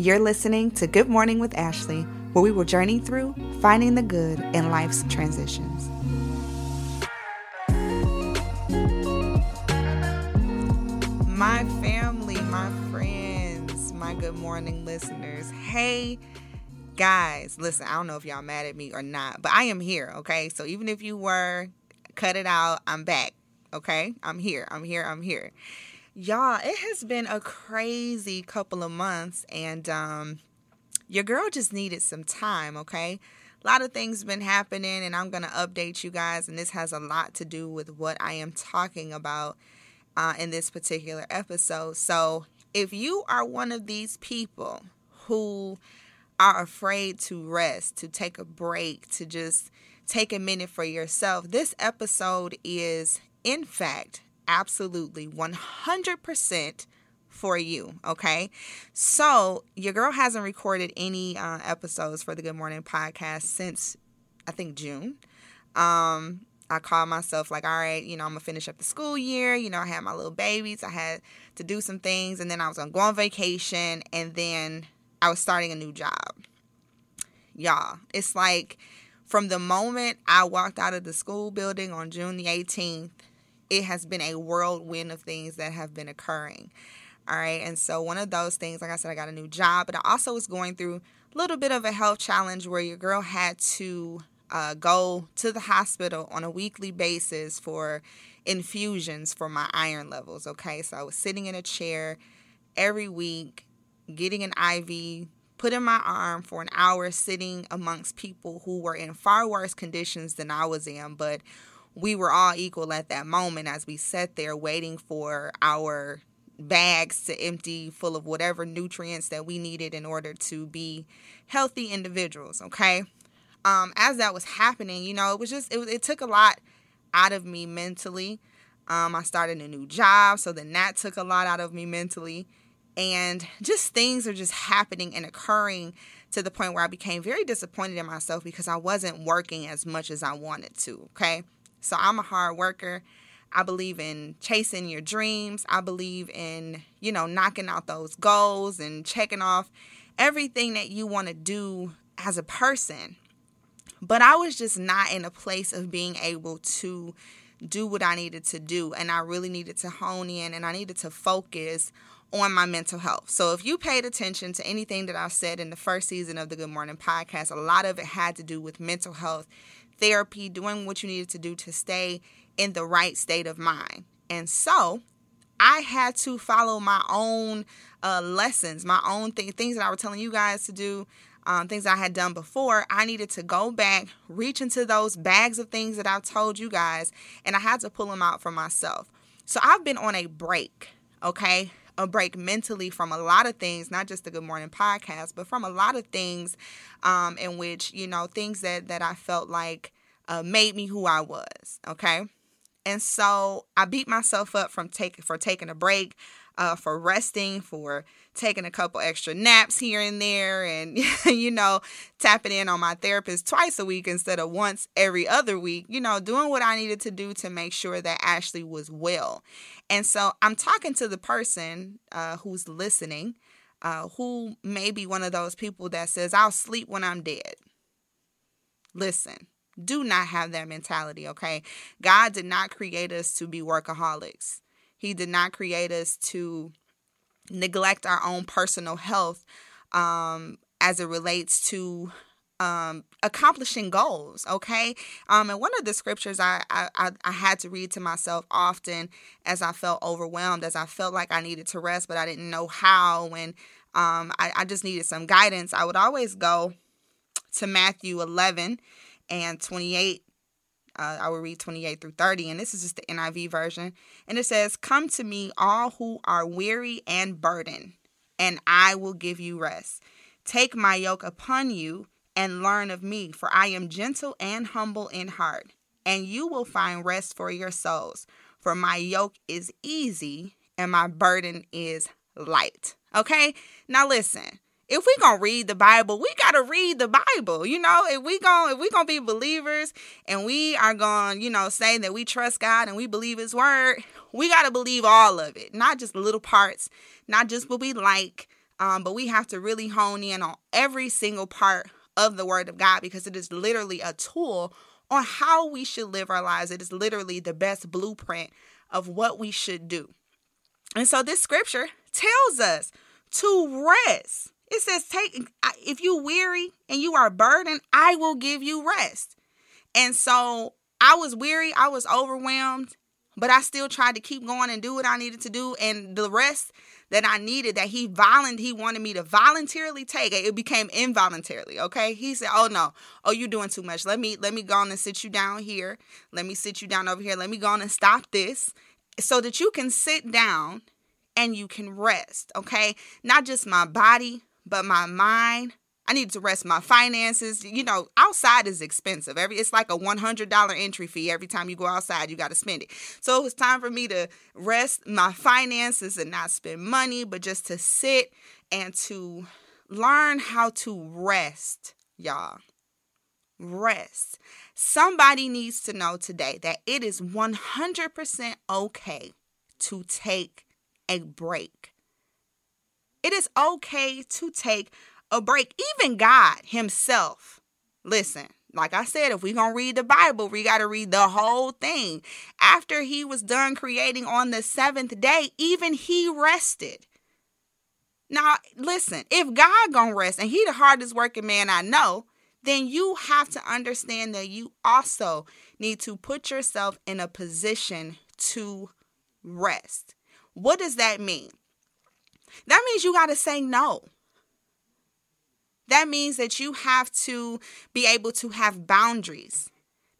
You're listening to Good Morning with Ashley, where we will journey through finding the good in life's transitions. My family, my friends, my good morning listeners. Hey, guys, listen, I don't know if y'all mad at me or not, but I am here, okay? So even if you were, cut it out, I'm back, okay? I'm here, I'm here, I'm here. Y'all, it has been a crazy couple of months, and um, your girl just needed some time, okay? A lot of things been happening, and I'm to update you guys, and this has a lot to do with what I am talking about uh, in this particular episode. So, if you are one of these people who are afraid to rest, to take a break, to just take a minute for yourself, this episode is, in fact, absolutely 100% for you. Okay. So, your girl hasn't recorded any uh, episodes for the Good Morning podcast since I think June. Um, I called myself like, all right, you know, I'm gonna finish up the school year. You know, I had my little babies. I had to do some things, and then I was gonna go on vacation, and then I was starting a new job. Y'all, it's like from the moment I walked out of the school building on June the 18th, it has been a whirlwind of things that have been occurring. All right, and so one of those things, like I said, I got a new job, but I also was going through a little bit of a health challenge where your girl had to uh, go to the hospital on a weekly basis for infusions for my iron levels. Okay, so I was sitting in a chair every week, getting an IV put in my arm for an hour, sitting amongst people who were in far worse conditions than I was in, but we were all equal at that moment as we sat there waiting for our bags to empty full of whatever nutrients that we needed in order to be healthy individuals. Okay um, as that was happening, you know, it was just, it, it took a lot out of me mentally. Um, I started a new job, so then that took a lot out of me mentally. And just things are just happening and occurring to the point where I became very disappointed in myself because I wasn't working as much as I wanted to. Okay. So I'm a hard worker. I believe in chasing your dreams. I believe in, you know, knocking out those goals and checking off everything that you want to do as a person. But I was just not in a place of being able to do what I needed to do. And I really needed to hone in and I needed to focus on my mental health. So if you paid attention to anything that I said in the first season of the Good Morning podcast, a lot of it had to do with mental health, therapy, doing what you needed to do to stay in the right state of mind. And so I had to follow my own uh, lessons, my own th- things that I was telling you guys to do um, things I had done before, I needed to go back, reach into those bags of things that I've told you guys, and I had to pull them out for myself. So I've been on a break, okay? A break mentally from a lot of things, not just the Good Morning podcast, but from a lot of things um, in which, you know, things that, that I felt like uh, made me who I was, okay? And so I beat myself up from taking for taking a break uh, for resting, for taking a couple extra naps here and there, and, you know, tapping in on my therapist twice a week instead of once every other week, you know, doing what I needed to do to make sure that Ashley was well. And so I'm talking to the person uh, who's listening. Uh, who may be one of those people that says, I'll sleep when I'm dead. Listen, do not have that mentality, okay? God did not create us to be workaholics. He did not create us to neglect our own personal health um, as it relates to um, accomplishing goals. Okay. Um, and one of the scriptures I, I, I had to read to myself often as I felt overwhelmed, as I felt like I needed to rest, but I didn't know how. and um, I, I just needed some guidance, I would always go to Matthew 11 and 28 uh, I will read 28 through 30, and this is just the NIV version. And it says, Come to me, all who are weary and burdened, and I will give you rest. Take my yoke upon you and learn of me, for I am gentle and humble in heart, and you will find rest for your souls. For my yoke is easy and my burden is light. Okay? Now listen if we gonna read the Bible, we gotta read the Bible. You know, if we gonna if we gonna be believers and we are gonna, you know, say that we trust God and we believe His word, we gotta believe all of it, not just little parts, not just what we like. Um, but we have to really hone in on every single part of the Word of God because it is literally a tool on how we should live our lives. It is literally the best blueprint of what we should do. And so this scripture tells us to rest. It says, Take if you weary and you are burdened, I will give you rest. And so I was weary, I was overwhelmed, but I still tried to keep going and do what I needed to do. And the rest that I needed that he volunteered, he wanted me to voluntarily take it. It became involuntarily. Okay. He said, Oh no, oh, you're doing too much. Let me let me go on and sit you down here. Let me sit you down over here. Let me go on and stop this so that you can sit down and you can rest. Okay. Not just my body, but my mind, I need to rest my finances. You know, outside is expensive. Every it's like a $100 entry fee every time you go outside, you got to spend it. So it was time for me to rest my finances and not spend money, but just to sit and to learn how to rest, y'all. Rest. Somebody needs to know today that it is 100% okay to take a break. It is okay to take a break. Even God Himself, listen, like I said, if we're going to read the Bible, we got to read the whole thing. After He was done creating on the seventh day, even He rested. Now, listen, if God gonna rest and he the hardest working man I know, then you have to understand that you also need to put yourself in a position to rest. What does that mean? That means you got to say no. That means that you have to be able to have boundaries.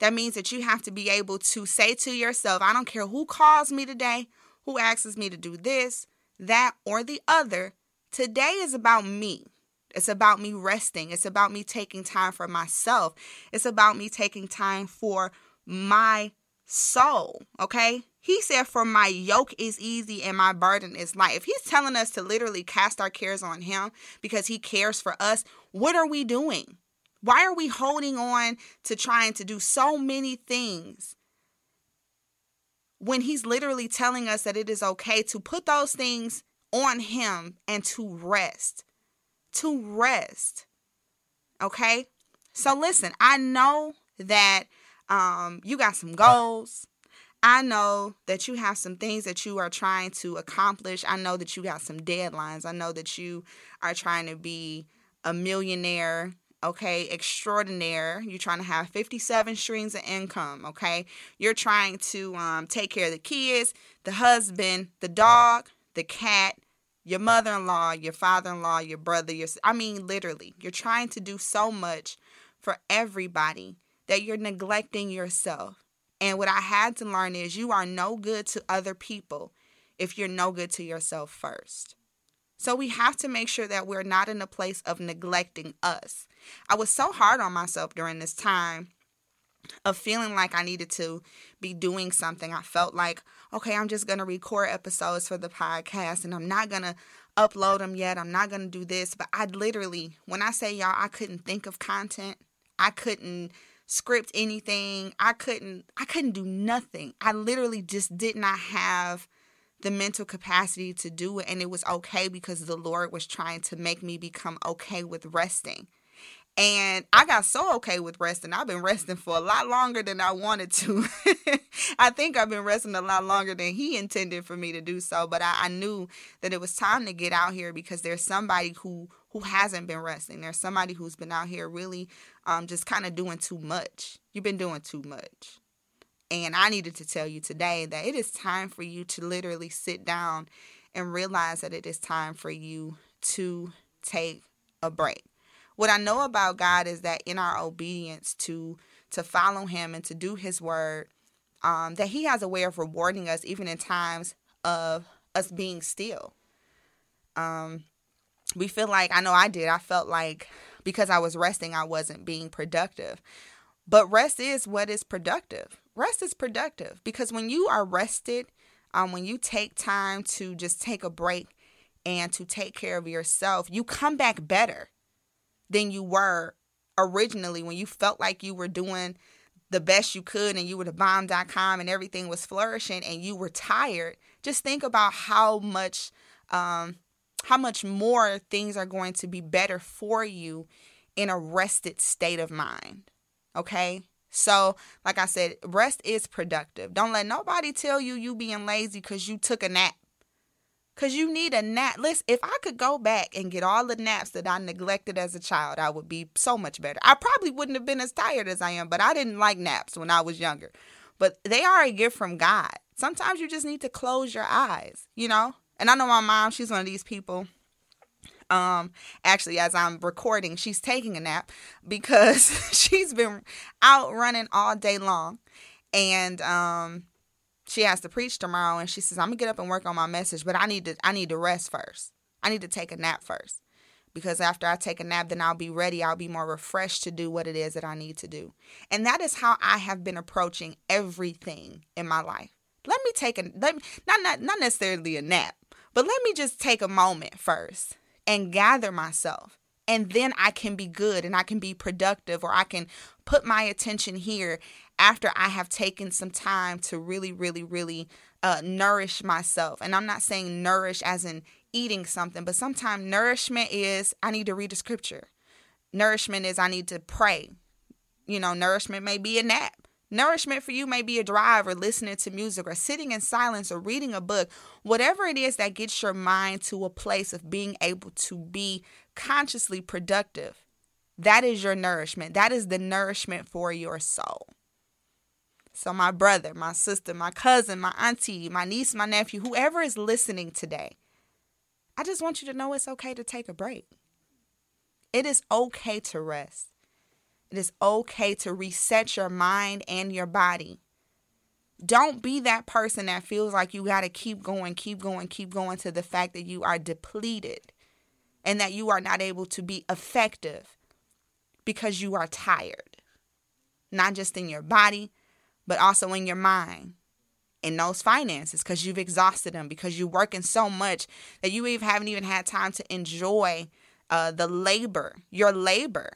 That means that you have to be able to say to yourself, I don't care who calls me today, who asks me to do this, that, or the other. Today is about me. It's about me resting. It's about me taking time for myself. It's about me taking time for my soul. Okay. He said, For my yoke is easy and my burden is light. If he's telling us to literally cast our cares on him because he cares for us, what are we doing? Why are we holding on to trying to do so many things when he's literally telling us that it is okay to put those things on him and to rest? To rest. Okay? So listen, I know that um, you got some goals. I know that you have some things that you are trying to accomplish. I know that you got some deadlines. I know that you are trying to be a millionaire, okay, extraordinaire. You're trying to have 57 streams of income, okay? You're trying to um, take care of the kids, the husband, the dog, the cat, your mother in law, your father in law, your brother, your. I mean, literally, you're trying to do so much for everybody that you're neglecting yourself. And what I had to learn is you are no good to other people if you're no good to yourself first. So we have to make sure that we're not in a place of neglecting us. I was so hard on myself during this time of feeling like I needed to be doing something. I felt like, okay, I'm just going to record episodes for the podcast and I'm not going to upload them yet. I'm not going to do this. But I literally, when I say y'all, I couldn't think of content, I couldn't script anything. I couldn't I couldn't do nothing. I literally just did not have the mental capacity to do it and it was okay because the Lord was trying to make me become okay with resting. And I got so okay with resting. I've been resting for a lot longer than I wanted to. I think I've been resting a lot longer than He intended for me to do so. But I, I, knew that it was time to get out here because there's somebody who who hasn't been resting. There's somebody who's been out here really um, just kind of doing too much. You've been doing too much. And I needed to tell you today that it is time for you to literally sit down and realize that it is time for you to take a break. What I know about God is that in our obedience to to follow him and to do his word, um, that he has a way of rewarding us even in times of us being still. Um, we feel like I know I did. I felt like because I was resting, I wasn't being productive. But rest is what is productive. Rest is productive because when you are rested, um, when you take time to just take a break and to take care of yourself, you come back better than you were originally when you felt like you were doing the best you could and you were the bomb.com and everything was flourishing and you were tired. Just think about how much um, how much more things are going to be better for you in a rested state of mind. Okay? So, like I said, rest is productive. Don't let nobody tell you you being lazy because you took a nap. Because you need a nap. Listen, if I could go back and get all the naps that I neglected as a child, I would be so much better. I probably wouldn't have been as tired as I am, but I didn't like naps when I was younger. But they are a gift from God. Sometimes you just need to close your eyes, you know? And I know my mom, she's one of these people um actually as i'm recording she's taking a nap because she's been out running all day long. And um she has to preach tomorrow and she says i'm gonna get up and work on my message but i need to i need to rest first. I need to take a nap first. Because after i take a nap then i'll be ready. I'll be more refreshed to do what it is that i need to do. And that is how i have been approaching everything in my life. Let me take a let me not not, not necessarily a nap but let me just take a moment first and gather myself. And then I can be good and I can be productive, or I can put my attention here after I have taken some time to really, really, really uh, nourish myself. And I'm not saying nourish as in eating something, but sometimes nourishment is I need to read a scripture. Nourishment is I need to pray. You know, nourishment may be a nap. Nourishment for you may be a drive or listening to music or sitting in silence or reading a book, whatever it is that gets your mind to a place of being able to be consciously productive. That is your nourishment. That is the nourishment for your soul. So, my brother, my sister, my cousin, my auntie, my niece, my nephew, whoever is listening today, I just want you to know it's okay to take a break. It is okay to rest. It is okay to reset your mind and your body. Don't be that person that feels like you got to keep going, keep going, keep going to the fact that you are depleted and that you are not able to be effective because you are tired. Not just in your body, but also in your mind in those finances because you've exhausted them because you're working so much that you even haven't even had time to enjoy uh, the labor, your labor.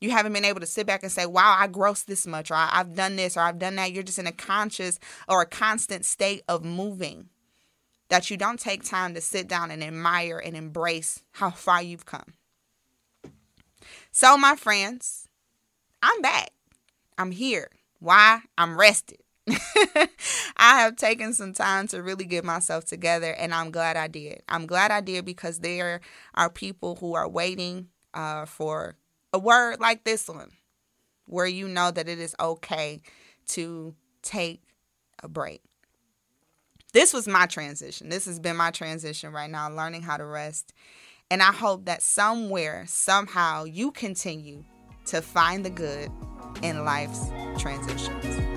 You haven't been able to sit back and say, wow, I grossed this much, or I've done this, or I've done that. You're just in a conscious or a constant state of moving that you don't take time to sit down and admire and embrace how far you've come. So, my friends, I'm back. I'm here. Why? I'm rested. I have taken some time to really get myself together, and I'm glad I did. I'm glad I did because there are people who are waiting uh, for a word like this one, where you know that it is okay to take a break. This was my transition. This has been my transition right now, learning how to rest. And I hope that somewhere, somehow, you continue to find the good in life's transitions.